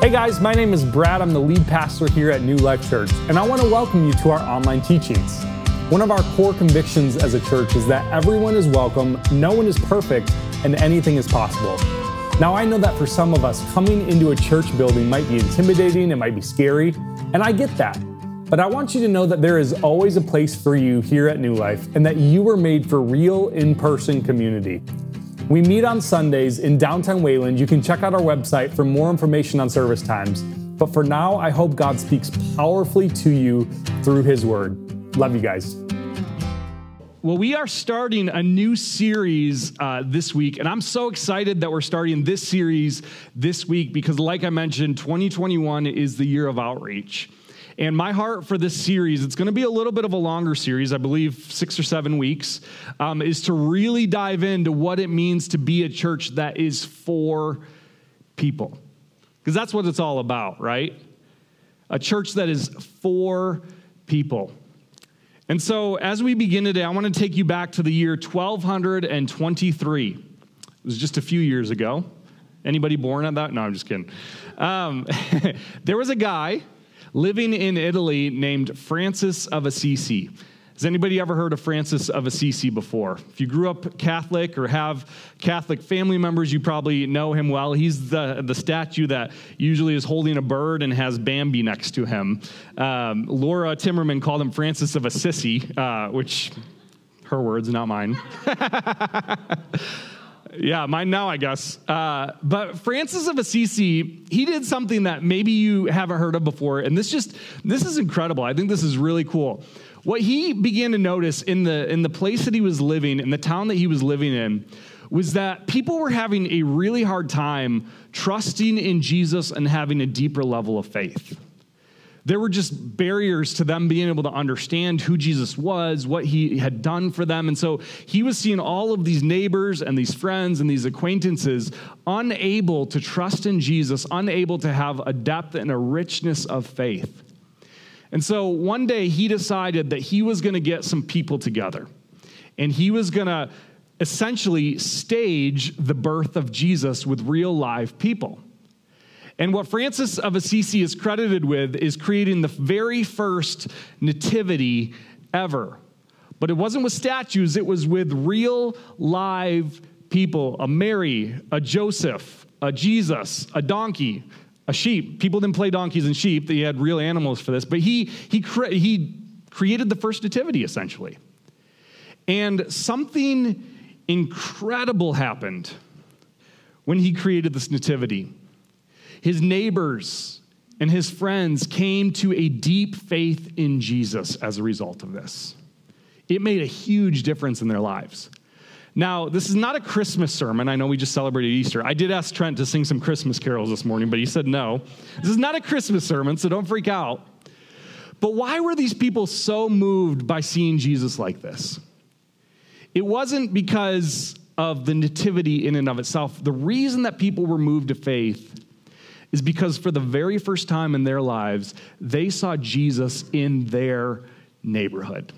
Hey guys, my name is Brad. I'm the lead pastor here at New Life Church, and I want to welcome you to our online teachings. One of our core convictions as a church is that everyone is welcome, no one is perfect, and anything is possible. Now, I know that for some of us, coming into a church building might be intimidating, it might be scary, and I get that. But I want you to know that there is always a place for you here at New Life and that you were made for real in person community. We meet on Sundays in downtown Wayland. You can check out our website for more information on service times. But for now, I hope God speaks powerfully to you through His Word. Love you guys. Well, we are starting a new series uh, this week, and I'm so excited that we're starting this series this week because, like I mentioned, 2021 is the year of outreach. And my heart for this series, it's going to be a little bit of a longer series, I believe six or seven weeks, um, is to really dive into what it means to be a church that is for people. Because that's what it's all about, right? A church that is for people. And so, as we begin today, I want to take you back to the year 1223. It was just a few years ago. Anybody born at that? No, I'm just kidding. Um, there was a guy living in Italy named Francis of Assisi. Has anybody ever heard of Francis of Assisi before? If you grew up Catholic or have Catholic family members, you probably know him well. He's the, the statue that usually is holding a bird and has Bambi next to him. Um, Laura Timmerman called him Francis of Assisi, uh, which, her words, not mine. Yeah, mine now, I guess. Uh, but Francis of Assisi, he did something that maybe you haven't heard of before, and this just this is incredible. I think this is really cool. What he began to notice in the in the place that he was living, in the town that he was living in, was that people were having a really hard time trusting in Jesus and having a deeper level of faith there were just barriers to them being able to understand who Jesus was, what he had done for them. And so he was seeing all of these neighbors and these friends and these acquaintances unable to trust in Jesus, unable to have a depth and a richness of faith. And so one day he decided that he was going to get some people together and he was going to essentially stage the birth of Jesus with real live people. And what Francis of Assisi is credited with is creating the very first nativity ever. But it wasn't with statues, it was with real live people a Mary, a Joseph, a Jesus, a donkey, a sheep. People didn't play donkeys and sheep, they had real animals for this. But he, he, cre- he created the first nativity essentially. And something incredible happened when he created this nativity. His neighbors and his friends came to a deep faith in Jesus as a result of this. It made a huge difference in their lives. Now, this is not a Christmas sermon. I know we just celebrated Easter. I did ask Trent to sing some Christmas carols this morning, but he said no. This is not a Christmas sermon, so don't freak out. But why were these people so moved by seeing Jesus like this? It wasn't because of the nativity in and of itself. The reason that people were moved to faith is because for the very first time in their lives, they saw Jesus in their neighborhood.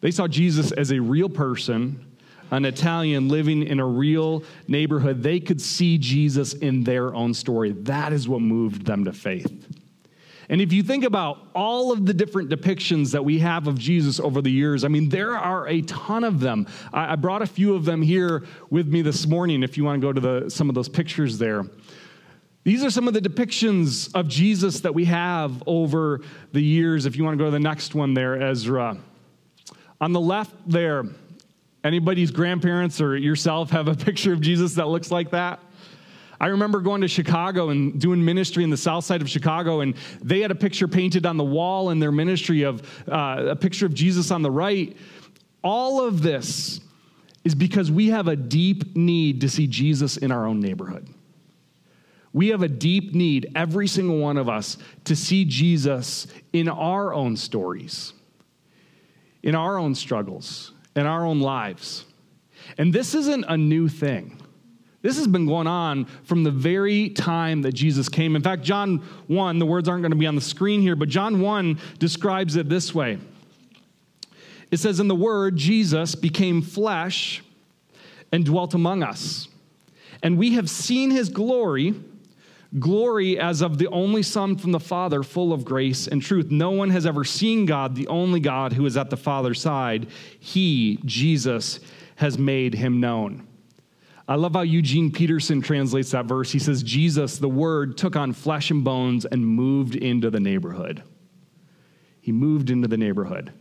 They saw Jesus as a real person, an Italian living in a real neighborhood. They could see Jesus in their own story. That is what moved them to faith. And if you think about all of the different depictions that we have of Jesus over the years, I mean, there are a ton of them. I, brought a few of them here with me this morning if you want to go to the, some of those pictures there. These are some of the depictions of Jesus that we have over the years. If you want to go to the next one there, Ezra. On the left there, anybody's grandparents or yourself have a picture of Jesus that looks like that? I remember going to Chicago and doing ministry in the south side of Chicago, and they had a picture painted on the wall in their ministry of uh, a picture of Jesus on the right. All of this is because we have a deep need to see Jesus in our own neighborhood. We have a deep need, every single one of us, to see Jesus in our own stories, in our own struggles, in our own lives. And this isn't a new thing. This has been going on from the very time that Jesus came. In fact, John 1, the words aren't going to be on the screen here, but John 1 describes it this way It says, In the Word, Jesus became flesh and dwelt among us. And we have seen his glory glory as of the only Son from the Father, full of grace and truth. No one has ever seen God, the only God who is at the Father's side. He, Jesus, has made him known. I love how Eugene Peterson translates that verse. He says, Jesus, the Word, took on flesh and bones and moved into the neighborhood. He moved into the neighborhood.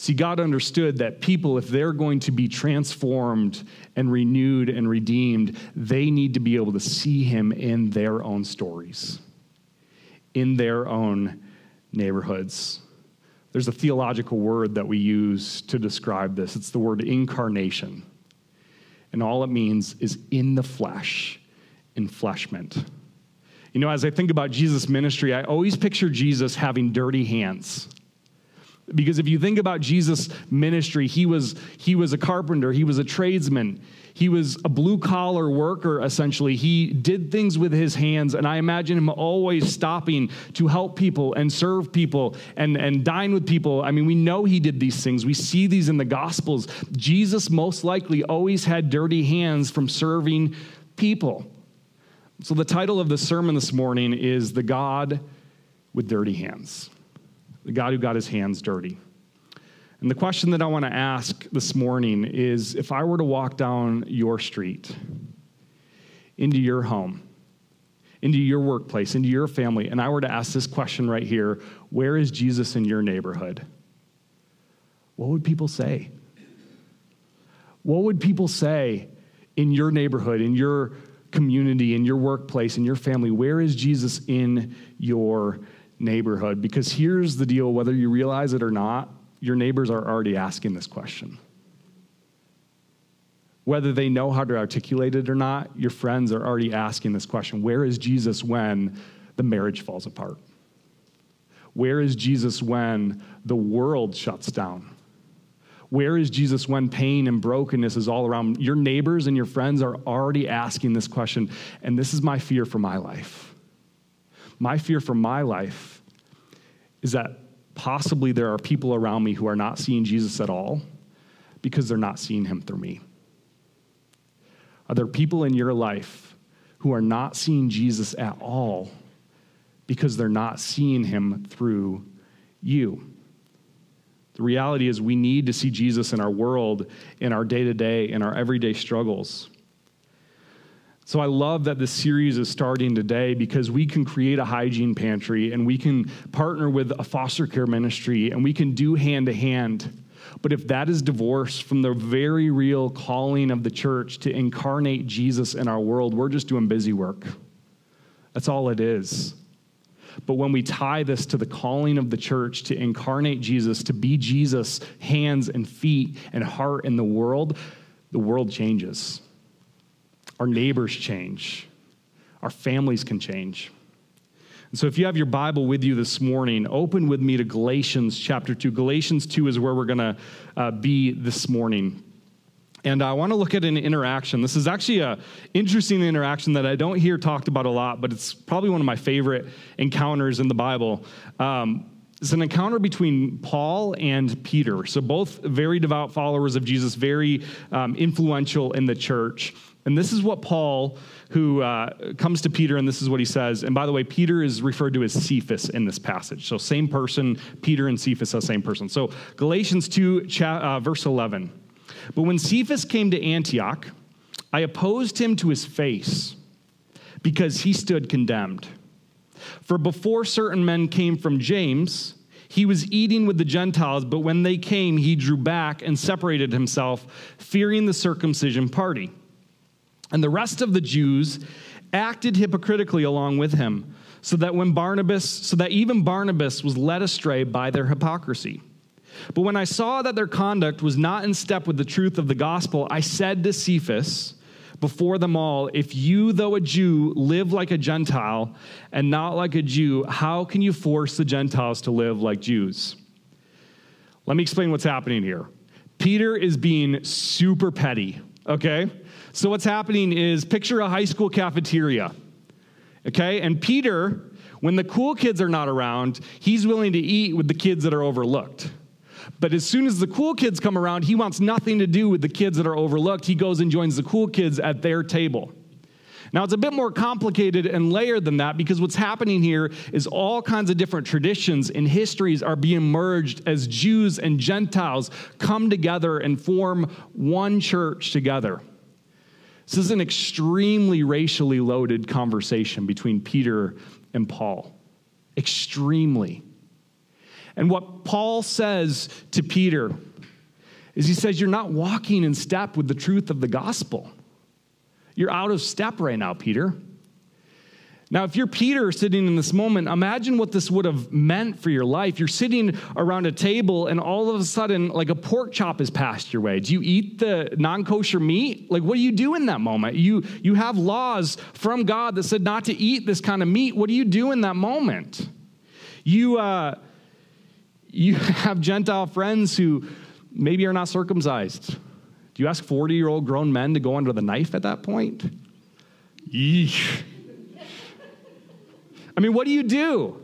See, God understood that people, if they're going to be transformed and renewed and redeemed, they need to be able to see Him in their own stories, in their own neighborhoods. There's a theological word that we use to describe this it's the word incarnation. And all it means is in the flesh, enfleshment. You know, as I think about Jesus' ministry, I always picture Jesus having dirty hands. Because if you think about Jesus' ministry, he was, he was a carpenter, he was a tradesman, he was a blue collar worker, essentially. He did things with his hands, and I imagine him always stopping to help people and serve people and, and dine with people. I mean, we know he did these things, we see these in the Gospels. Jesus most likely always had dirty hands from serving people. So, the title of the sermon this morning is The God with Dirty Hands the God who got his hands dirty. And the question that I want to ask this morning is if I were to walk down your street, into your home, into your workplace, into your family, and I were to ask this question right here where is Jesus in your neighborhood? What would people say? What would people say in your neighborhood, in your community, in your workplace, in your family? Where is Jesus in your neighborhood. Because here's the deal whether you realize it or not, your neighbors are already asking this question. Whether they know how to articulate it or not, your friends are already asking this question Where is Jesus when the marriage falls apart? Where is Jesus when the world shuts down? Where is Jesus when pain and brokenness is all around? Your neighbors and your friends are already asking this question, and this is my fear for my life. My fear for my life is that possibly there are people around me who are not seeing Jesus at all because they're not seeing him through me. Are there people in your life who are not seeing Jesus at all because they're not seeing him through you? The reality is, we need to see Jesus in our world, in our day to day, in our everyday struggles. So I love that this series is starting today because we can create a hygiene pantry and we can partner with a foster care ministry and we can do hand to hand. But if that is divorced from the very real calling of the church to incarnate Jesus in our world, we're just doing busy work. That's all it is. But when we tie this to the calling of the church to incarnate Jesus, to be Jesus' hands and feet and heart in the world, the world changes. Our neighbors change. Our families can change. And so, if you have your Bible with you this morning, open with me to Galatians chapter 2. Galatians 2 is where we're going to uh, be this morning. And I want to look at an interaction. This is actually an interesting interaction that I don't hear talked about a lot, but it's probably one of my favorite encounters in the Bible. Um, it's an encounter between Paul and Peter. So, both very devout followers of Jesus, very um, influential in the church. And this is what Paul, who uh, comes to Peter, and this is what he says. And by the way, Peter is referred to as Cephas in this passage. So, same person, Peter and Cephas are the same person. So, Galatians 2, uh, verse 11. But when Cephas came to Antioch, I opposed him to his face because he stood condemned. For before certain men came from James, he was eating with the Gentiles, but when they came, he drew back and separated himself, fearing the circumcision party. And the rest of the Jews acted hypocritically along with him, so that when Barnabas, so that even Barnabas was led astray by their hypocrisy. But when I saw that their conduct was not in step with the truth of the gospel, I said to Cephas before them all, If you, though a Jew, live like a Gentile and not like a Jew, how can you force the Gentiles to live like Jews? Let me explain what's happening here. Peter is being super petty, okay? So, what's happening is picture a high school cafeteria, okay? And Peter, when the cool kids are not around, he's willing to eat with the kids that are overlooked. But as soon as the cool kids come around, he wants nothing to do with the kids that are overlooked. He goes and joins the cool kids at their table. Now, it's a bit more complicated and layered than that because what's happening here is all kinds of different traditions and histories are being merged as Jews and Gentiles come together and form one church together. This is an extremely racially loaded conversation between Peter and Paul. Extremely. And what Paul says to Peter is he says, You're not walking in step with the truth of the gospel. You're out of step right now, Peter. Now, if you're Peter sitting in this moment, imagine what this would have meant for your life. You're sitting around a table, and all of a sudden, like a pork chop is passed your way. Do you eat the non kosher meat? Like, what do you do in that moment? You, you have laws from God that said not to eat this kind of meat. What do you do in that moment? You, uh, you have Gentile friends who maybe are not circumcised. You ask 40 year old grown men to go under the knife at that point? Yeesh. I mean, what do you do?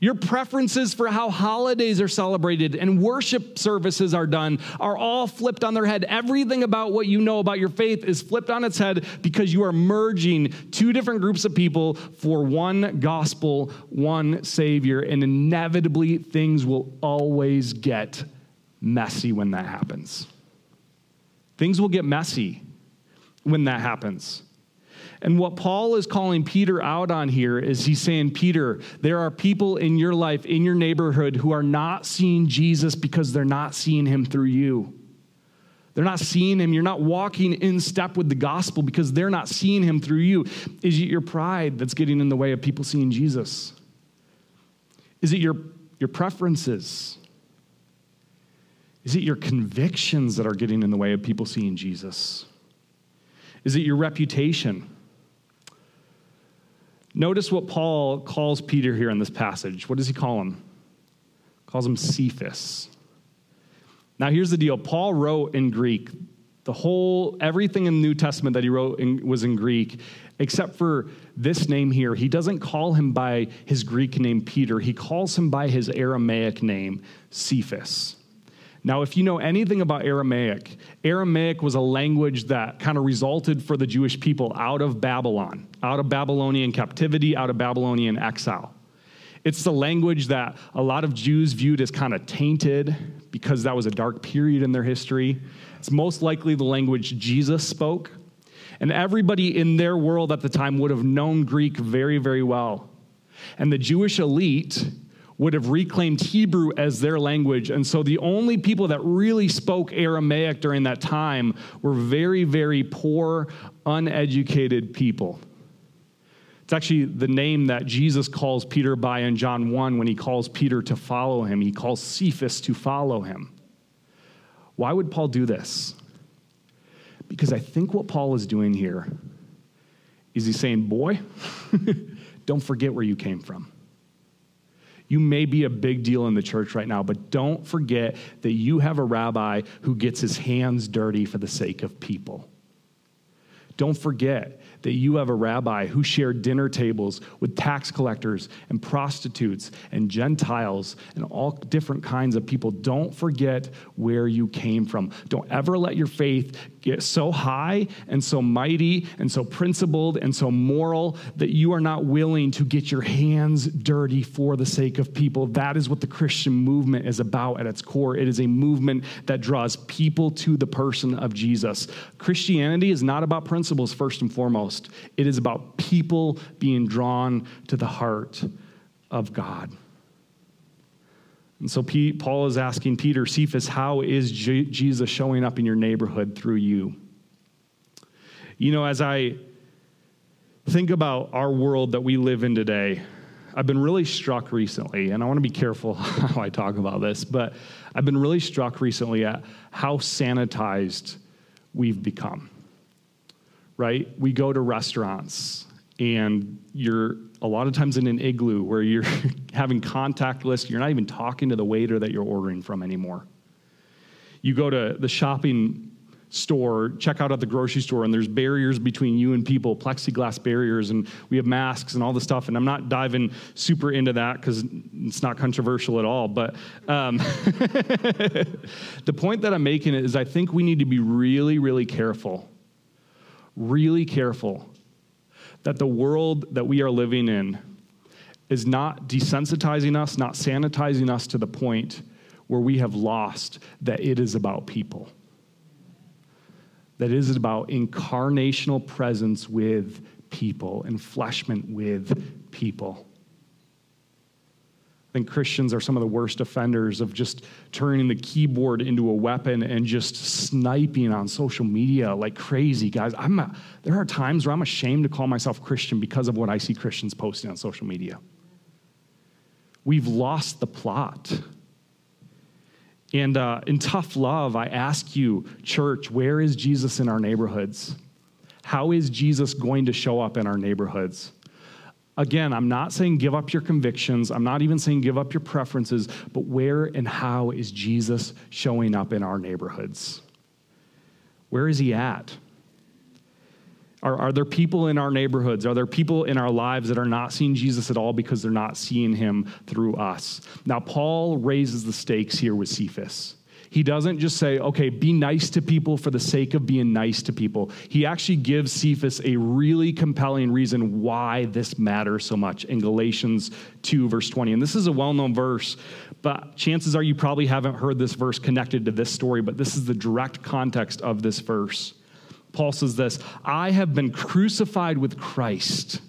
Your preferences for how holidays are celebrated and worship services are done are all flipped on their head. Everything about what you know about your faith is flipped on its head because you are merging two different groups of people for one gospel, one Savior, and inevitably things will always get messy when that happens. Things will get messy when that happens. And what Paul is calling Peter out on here is he's saying, Peter, there are people in your life, in your neighborhood, who are not seeing Jesus because they're not seeing him through you. They're not seeing him. You're not walking in step with the gospel because they're not seeing him through you. Is it your pride that's getting in the way of people seeing Jesus? Is it your, your preferences? Is it your convictions that are getting in the way of people seeing Jesus? Is it your reputation? Notice what Paul calls Peter here in this passage. What does he call him? Calls him Cephas. Now here's the deal. Paul wrote in Greek. The whole everything in the New Testament that he wrote in, was in Greek, except for this name here. He doesn't call him by his Greek name Peter. He calls him by his Aramaic name Cephas. Now, if you know anything about Aramaic, Aramaic was a language that kind of resulted for the Jewish people out of Babylon, out of Babylonian captivity, out of Babylonian exile. It's the language that a lot of Jews viewed as kind of tainted because that was a dark period in their history. It's most likely the language Jesus spoke. And everybody in their world at the time would have known Greek very, very well. And the Jewish elite would have reclaimed Hebrew as their language. And so the only people that really spoke Aramaic during that time were very, very poor, uneducated people. It's actually the name that Jesus calls Peter by in John 1 when he calls Peter to follow him. He calls Cephas to follow him. Why would Paul do this? Because I think what Paul is doing here is he's saying, Boy, don't forget where you came from. You may be a big deal in the church right now, but don't forget that you have a rabbi who gets his hands dirty for the sake of people. Don't forget that you have a rabbi who shared dinner tables with tax collectors and prostitutes and Gentiles and all different kinds of people. Don't forget where you came from. Don't ever let your faith get so high and so mighty and so principled and so moral that you are not willing to get your hands dirty for the sake of people. That is what the Christian movement is about at its core. It is a movement that draws people to the person of Jesus. Christianity is not about principles, first and foremost, it is about people being drawn to the heart of God. And so Paul is asking Peter, Cephas, how is Jesus showing up in your neighborhood through you? You know, as I think about our world that we live in today, I've been really struck recently, and I want to be careful how I talk about this, but I've been really struck recently at how sanitized we've become. Right? We go to restaurants and you're a lot of times in an igloo where you're having contactless, you're not even talking to the waiter that you're ordering from anymore. You go to the shopping store, check out at the grocery store, and there's barriers between you and people, plexiglass barriers, and we have masks and all this stuff. And I'm not diving super into that because it's not controversial at all. But um, the point that I'm making is I think we need to be really, really careful, really careful that the world that we are living in is not desensitizing us, not sanitizing us to the point where we have lost that it is about people. That it is about incarnational presence with people, enfleshment with people. I think Christians are some of the worst offenders of just turning the keyboard into a weapon and just sniping on social media like crazy, guys. I'm a, there are times where I'm ashamed to call myself Christian because of what I see Christians posting on social media. We've lost the plot. And uh, in tough love, I ask you, church, where is Jesus in our neighborhoods? How is Jesus going to show up in our neighborhoods? Again, I'm not saying give up your convictions. I'm not even saying give up your preferences, but where and how is Jesus showing up in our neighborhoods? Where is he at? Are, are there people in our neighborhoods? Are there people in our lives that are not seeing Jesus at all because they're not seeing him through us? Now, Paul raises the stakes here with Cephas. He doesn't just say, okay, be nice to people for the sake of being nice to people. He actually gives Cephas a really compelling reason why this matters so much in Galatians 2, verse 20. And this is a well known verse, but chances are you probably haven't heard this verse connected to this story, but this is the direct context of this verse. Paul says this I have been crucified with Christ.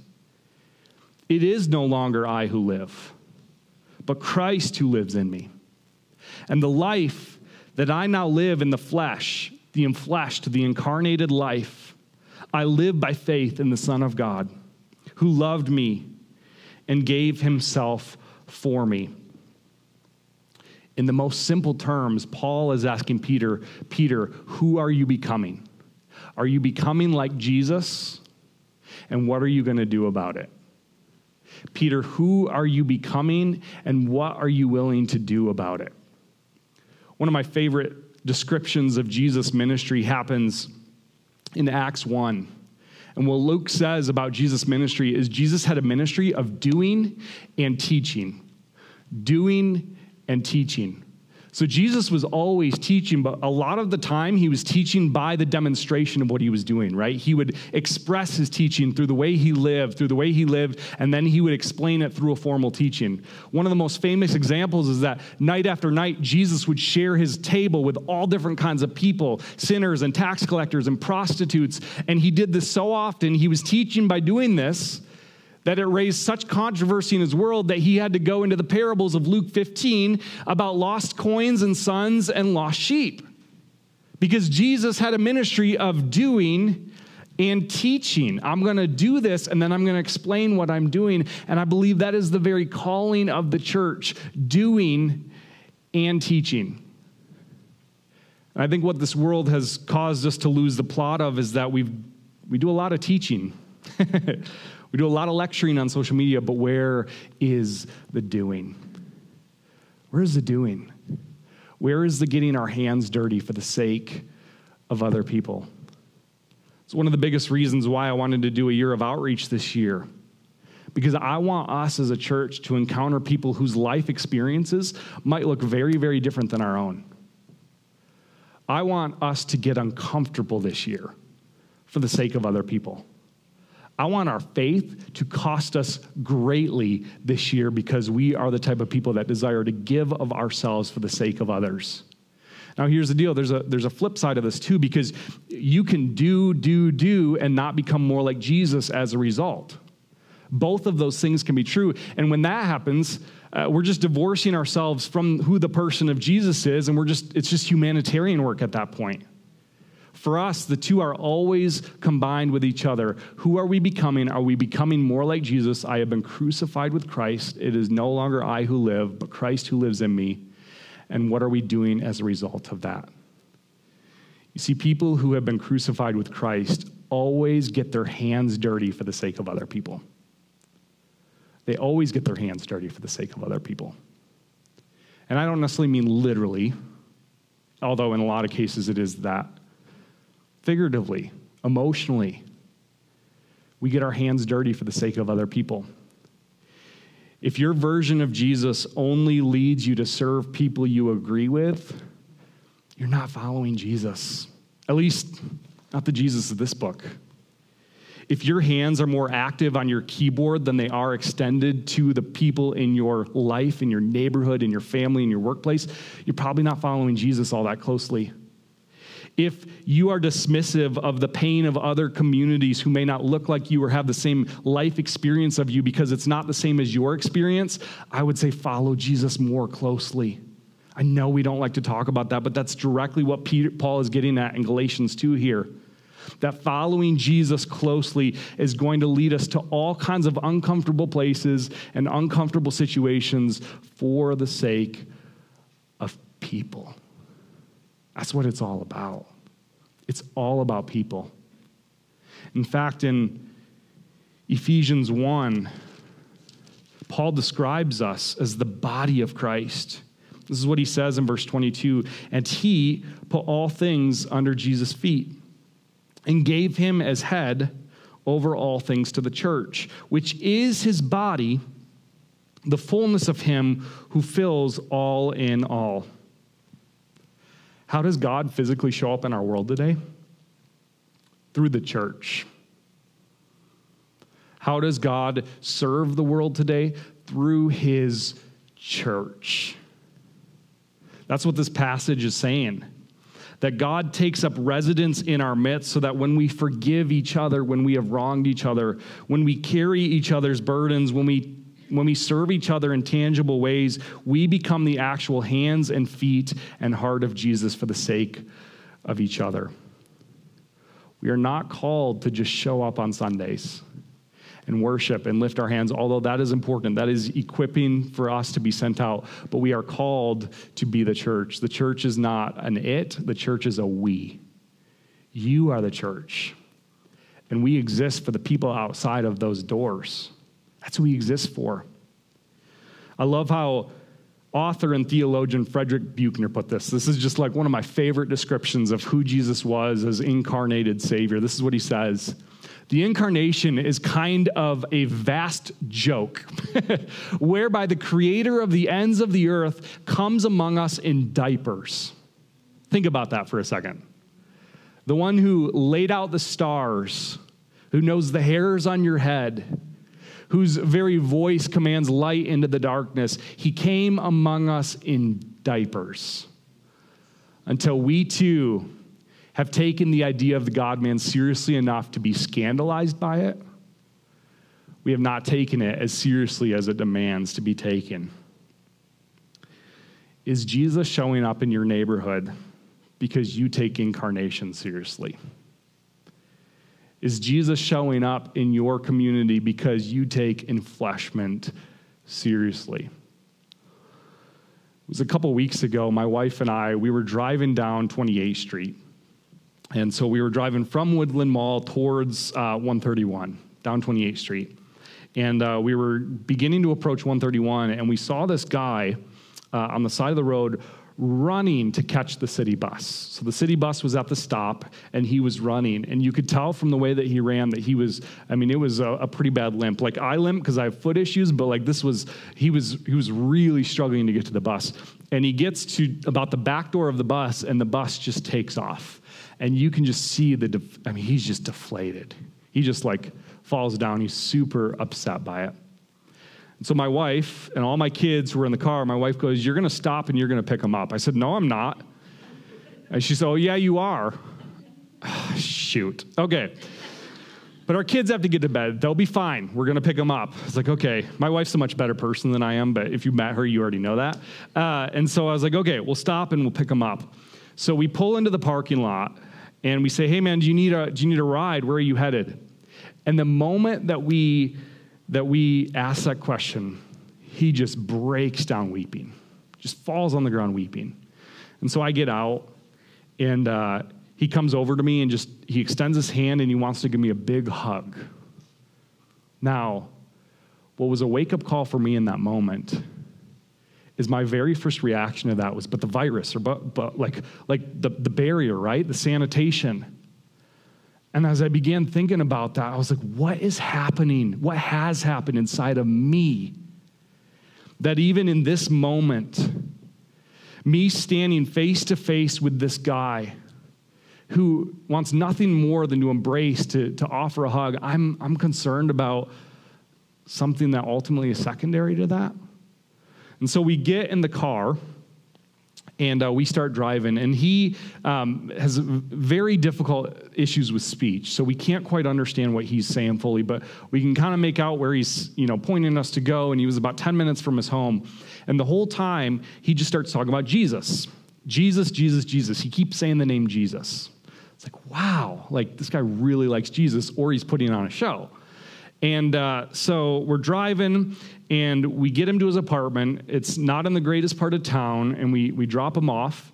It is no longer I who live, but Christ who lives in me. And the life that I now live in the flesh, the enfleshed, the incarnated life, I live by faith in the Son of God, who loved me and gave himself for me. In the most simple terms, Paul is asking Peter, Peter, who are you becoming? Are you becoming like Jesus? And what are you going to do about it? Peter, who are you becoming and what are you willing to do about it? One of my favorite descriptions of Jesus' ministry happens in Acts 1. And what Luke says about Jesus' ministry is Jesus had a ministry of doing and teaching. Doing and teaching. So Jesus was always teaching, but a lot of the time he was teaching by the demonstration of what he was doing, right? He would express his teaching through the way he lived, through the way he lived, and then he would explain it through a formal teaching. One of the most famous examples is that night after night, Jesus would share his table with all different kinds of people sinners and tax collectors and prostitutes. And he did this so often, he was teaching by doing this that it raised such controversy in his world that he had to go into the parables of Luke 15 about lost coins and sons and lost sheep. Because Jesus had a ministry of doing and teaching. I'm going to do this and then I'm going to explain what I'm doing. And I believe that is the very calling of the church doing and teaching. And I think what this world has caused us to lose the plot of is that we we do a lot of teaching. We do a lot of lecturing on social media, but where is the doing? Where is the doing? Where is the getting our hands dirty for the sake of other people? It's one of the biggest reasons why I wanted to do a year of outreach this year. Because I want us as a church to encounter people whose life experiences might look very, very different than our own. I want us to get uncomfortable this year for the sake of other people. I want our faith to cost us greatly this year because we are the type of people that desire to give of ourselves for the sake of others. Now, here's the deal there's a, there's a flip side of this too, because you can do, do, do, and not become more like Jesus as a result. Both of those things can be true. And when that happens, uh, we're just divorcing ourselves from who the person of Jesus is, and we're just, it's just humanitarian work at that point. For us, the two are always combined with each other. Who are we becoming? Are we becoming more like Jesus? I have been crucified with Christ. It is no longer I who live, but Christ who lives in me. And what are we doing as a result of that? You see, people who have been crucified with Christ always get their hands dirty for the sake of other people. They always get their hands dirty for the sake of other people. And I don't necessarily mean literally, although in a lot of cases it is that figuratively, emotionally. We get our hands dirty for the sake of other people. If your version of Jesus only leads you to serve people you agree with, you're not following Jesus. At least, not the Jesus of this book. if your hands are more active on your keyboard than they are extended to the people in your life, in your neighborhood, in your family, in your workplace, you're probably not following Jesus all that closely. If you are dismissive of the pain of other communities who may not look like you or have the same life experience of you because it's not the same as your experience, I would say follow Jesus more closely. I know we don't like to talk about that, but that's directly what Peter, Paul is getting at in Galatians 2 here. That following Jesus closely is going to lead us to all kinds of uncomfortable places and uncomfortable situations for the sake of people. That's what it's all about. It's all about people. In fact, in Ephesians 1, Paul describes us as the body of Christ. This is what he says in verse 22 and he put all things under Jesus' feet and gave him as head over all things to the church, which is his body, the fullness of him who fills all in all. How does God physically show up in our world today? Through the church. How does God serve the world today? Through his church. That's what this passage is saying. That God takes up residence in our midst so that when we forgive each other, when we have wronged each other, when we carry each other's burdens, when we when we serve each other in tangible ways, we become the actual hands and feet and heart of Jesus for the sake of each other. We are not called to just show up on Sundays and worship and lift our hands, although that is important. That is equipping for us to be sent out. But we are called to be the church. The church is not an it, the church is a we. You are the church. And we exist for the people outside of those doors. That's who we exist for. I love how author and theologian Frederick Buechner put this. This is just like one of my favorite descriptions of who Jesus was as incarnated Savior. This is what he says the incarnation is kind of a vast joke, whereby the creator of the ends of the earth comes among us in diapers. Think about that for a second. The one who laid out the stars, who knows the hairs on your head, whose very voice commands light into the darkness, he came among us in diapers until we too have taken the idea of the God man seriously enough to be scandalized by it, we have not taken it as seriously as it demands to be taken. Is Jesus showing up in your neighborhood because you take incarnation seriously? Is Jesus showing up in your community because you take enfleshment seriously? It was a couple weeks ago, my wife and I, we were driving down 28th Street and so we were driving from Woodland Mall towards uh, 131, down 28th Street. And uh, we were beginning to approach 131, and we saw this guy uh, on the side of the road running to catch the city bus. So the city bus was at the stop, and he was running. And you could tell from the way that he ran that he was, I mean, it was a, a pretty bad limp. Like I limp because I have foot issues, but like this was, he was, he was really struggling to get to the bus. And he gets to about the back door of the bus, and the bus just takes off and you can just see the, def- I mean, he's just deflated. He just like falls down. He's super upset by it. And so my wife and all my kids were in the car. My wife goes, You're going to stop and you're going to pick them up. I said, No, I'm not. And she said, Oh, yeah, you are. Shoot. Okay. But our kids have to get to bed. They'll be fine. We're going to pick them up. It's like, okay, my wife's a much better person than I am, but if you met her, you already know that. Uh, and so I was like, okay, we'll stop and we'll pick them up. So we pull into the parking lot and we say, "Hey, man, do you need a do you need a ride? Where are you headed?" And the moment that we that we ask that question, he just breaks down weeping, just falls on the ground weeping. And so I get out, and uh, he comes over to me and just he extends his hand and he wants to give me a big hug. Now, what was a wake up call for me in that moment is my very first reaction to that was, but the virus, or but, but like, like the, the barrier, right? The sanitation. And as I began thinking about that, I was like, what is happening? What has happened inside of me? That even in this moment, me standing face to face with this guy, who wants nothing more than to embrace, to, to offer a hug, I'm, I'm concerned about something that ultimately is secondary to that. And so we get in the car and uh, we start driving and he um, has very difficult issues with speech so we can't quite understand what he's saying fully but we can kind of make out where he's you know pointing us to go and he was about 10 minutes from his home and the whole time he just starts talking about jesus. Jesus jesus jesus. He keeps saying the name jesus. It's like wow like this guy really likes jesus or he's putting on a show and uh, so we're driving and we get him to his apartment. It's not in the greatest part of town, and we, we drop him off.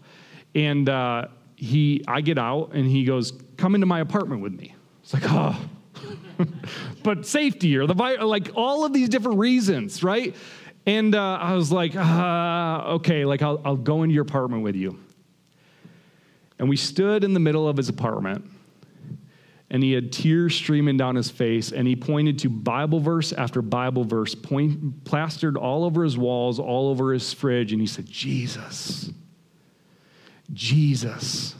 And uh, he, I get out, and he goes, Come into my apartment with me. It's like, oh. but safety or the like all of these different reasons, right? And uh, I was like, uh, okay, like I'll, I'll go into your apartment with you. And we stood in the middle of his apartment and he had tears streaming down his face, and he pointed to Bible verse after Bible verse, point, plastered all over his walls, all over his fridge, and he said, Jesus, Jesus.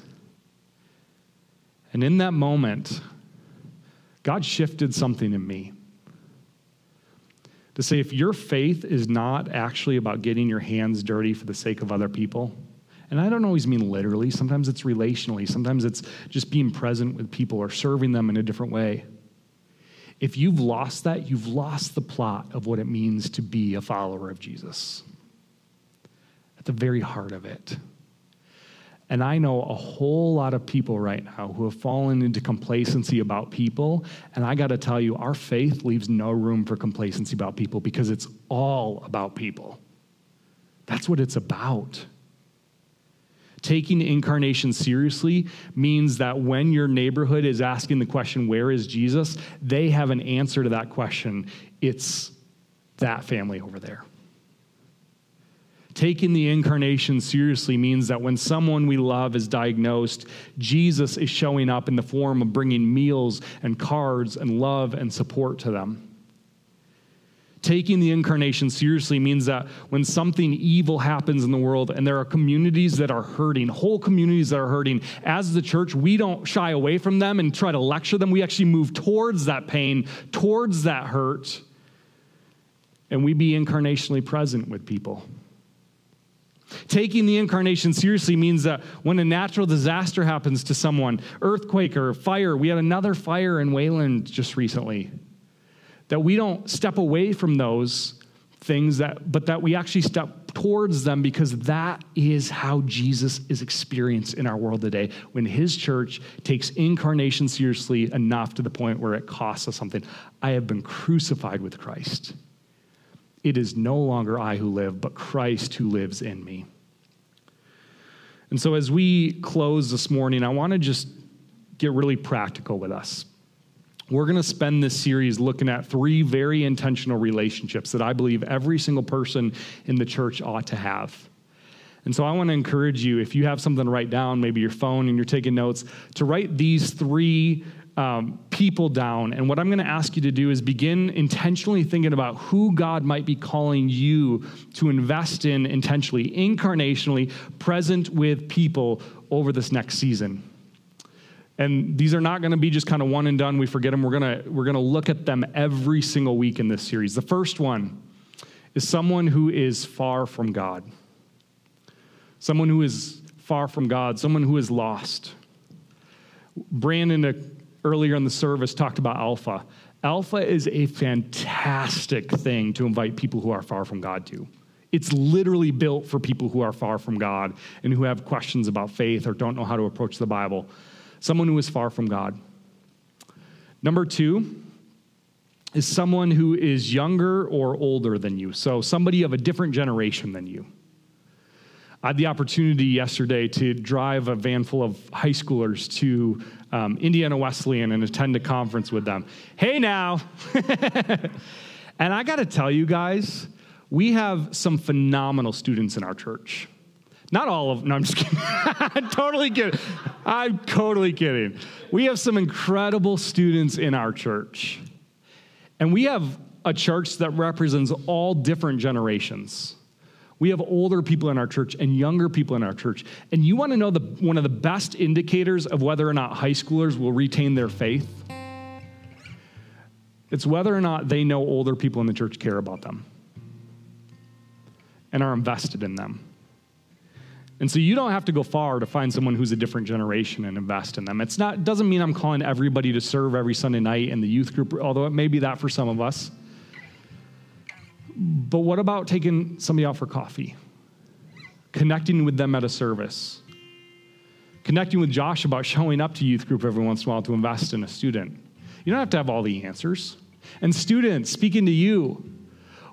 And in that moment, God shifted something in me to say, if your faith is not actually about getting your hands dirty for the sake of other people, and I don't always mean literally, sometimes it's relationally, sometimes it's just being present with people or serving them in a different way. If you've lost that, you've lost the plot of what it means to be a follower of Jesus. At the very heart of it. And I know a whole lot of people right now who have fallen into complacency about people. And I got to tell you, our faith leaves no room for complacency about people because it's all about people. That's what it's about taking incarnation seriously means that when your neighborhood is asking the question, Where is Jesus? they have an answer to that question. It's that family over there. Taking the incarnation seriously means that when someone we love is diagnosed, Jesus is showing up in the form of bringing meals and cards and love and support to them. Taking the incarnation seriously means that when something evil happens in the world and there are communities that are hurting, whole communities that are hurting, as the church, we don't shy away from them and try to lecture them. We actually move towards that pain, towards that hurt, and we be incarnationally present with people. Taking the incarnation seriously means that when a natural disaster happens to someone, earthquake or fire, we had another fire in Wayland just recently that we don't step away from those things that but that we actually step towards them because that is how Jesus is experienced in our world today. When his church takes incarnation seriously enough to the point where it costs us something i have been crucified with Christ. It is no longer i who live but Christ who lives in me. And so as we close this morning i want to just get really practical with us we're going to spend this series looking at three very intentional relationships that I believe every single person in the church ought to have. And so I want to encourage you, if you have something to write down, maybe your phone and you're taking notes, to write these three um, people down. And what I'm going to ask you to do is begin intentionally thinking about who God might be calling you to invest in intentionally, incarnationally, present with people over this next season. And these are not going to be just kind of one and done. We forget them. We're going to we're going to look at them every single week in this series. The first one is someone who is far from God. Someone who is far from God, someone who is lost. Brandon uh, earlier in the service talked about Alpha. Alpha is a fantastic thing to invite people who are far from God to. It's literally built for people who are far from God and who have questions about faith or don't know how to approach the Bible someone who is far from God. Number two is someone who is younger or older than you, so somebody of a different generation than you. I had the opportunity yesterday to drive a van full of high schoolers to um, Indiana Wesleyan and attend a conference with them. Hey now! and I got to tell you guys, we have some phenomenal students in our church. Not all of them. No, I'm just kidding. I'm totally kidding. I'm totally kidding. We have some incredible students in our church. And we have a church that represents all different generations. We have older people in our church and younger people in our church. And you want to know the, one of the best indicators of whether or not high schoolers will retain their faith? It's whether or not they know older people in the church care about them and are invested in them. And so you don't have to go far to find someone who's a different generation and invest in them. It's not doesn't mean I'm calling everybody to serve every Sunday night in the youth group, although it may be that for some of us. But what about taking somebody out for coffee? Connecting with them at a service. Connecting with Josh about showing up to youth group every once in a while to invest in a student. You don't have to have all the answers. And students, speaking to you,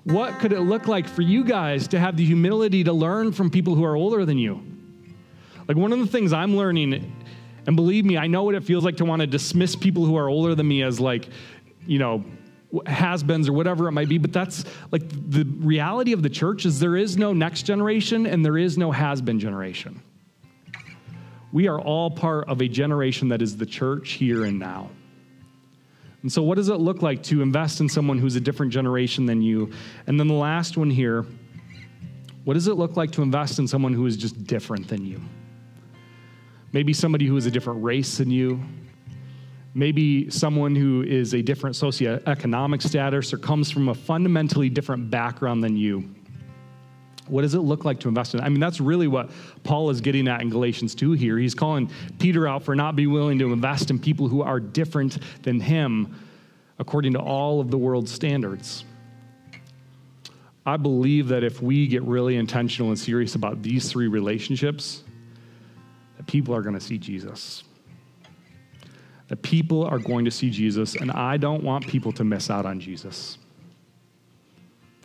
what could it look like for you guys to have the humility to learn from people who are older than you? Like one of the things I'm learning, and believe me, I know what it feels like to want to dismiss people who are older than me as like, you know, has-beens or whatever it might be but that's like the reality of the church is there is no next generation and there is no has-been generation we are all part of a generation that is the church here and now and so what does it look like to invest in someone who's a different generation than you? And then the last one here what does it look like to invest in someone who is just different than you? Maybe somebody who is a different race than you. Maybe someone who is a different socioeconomic status or comes from a fundamentally different background than you. What does it look like to invest in? I mean, that's really what Paul is getting at in Galatians 2 here. He's calling Peter out for not being willing to invest in people who are different than him according to all of the world's standards. I believe that if we get really intentional and serious about these three relationships, that people are going to see Jesus that people are going to see Jesus, and I don't want people to miss out on Jesus.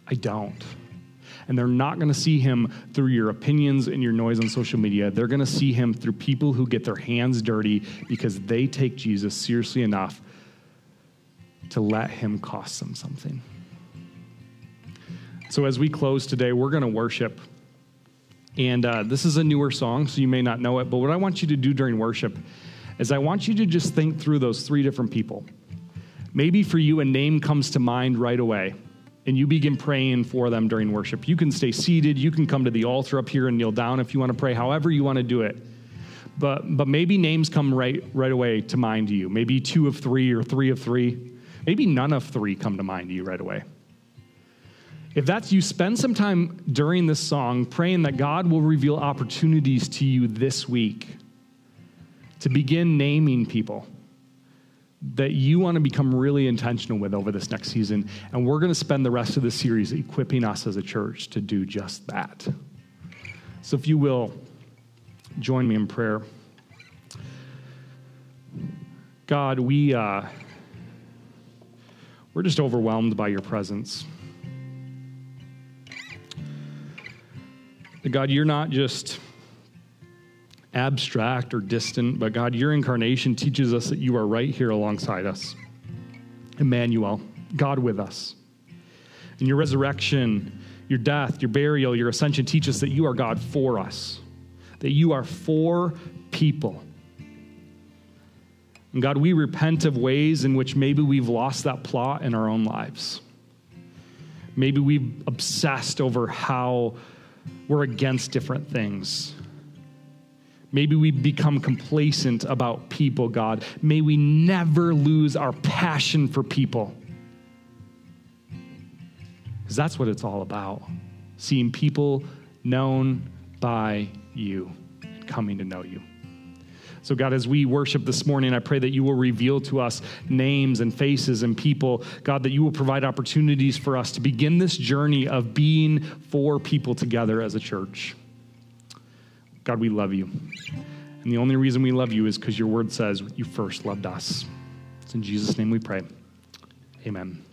I don't. And they're not going to see him through your opinions and your noise on social media. They're going to see him through people who get their hands dirty because they take Jesus seriously enough to let him cost them something. So, as we close today, we're going to worship. And uh, this is a newer song, so you may not know it. But what I want you to do during worship is I want you to just think through those three different people. Maybe for you, a name comes to mind right away, and you begin praying for them during worship. You can stay seated, you can come to the altar up here and kneel down if you want to pray, however you want to do it. But, but maybe names come right, right away to mind to you. Maybe two of three or three of three. Maybe none of three come to mind to you right away. If that's you, spend some time during this song praying that God will reveal opportunities to you this week to begin naming people that you want to become really intentional with over this next season. And we're going to spend the rest of the series equipping us as a church to do just that. So, if you will, join me in prayer. God, we, uh, we're just overwhelmed by your presence. God, you're not just abstract or distant, but God, your incarnation teaches us that you are right here alongside us. Emmanuel, God with us. And your resurrection, your death, your burial, your ascension teach us that you are God for us, that you are for people. And God, we repent of ways in which maybe we've lost that plot in our own lives. Maybe we've obsessed over how we're against different things. Maybe we become complacent about people, God. May we never lose our passion for people. Because that's what it's all about seeing people known by you coming to know you. So, God, as we worship this morning, I pray that you will reveal to us names and faces and people. God, that you will provide opportunities for us to begin this journey of being for people together as a church. God, we love you. And the only reason we love you is because your word says you first loved us. It's in Jesus' name we pray. Amen.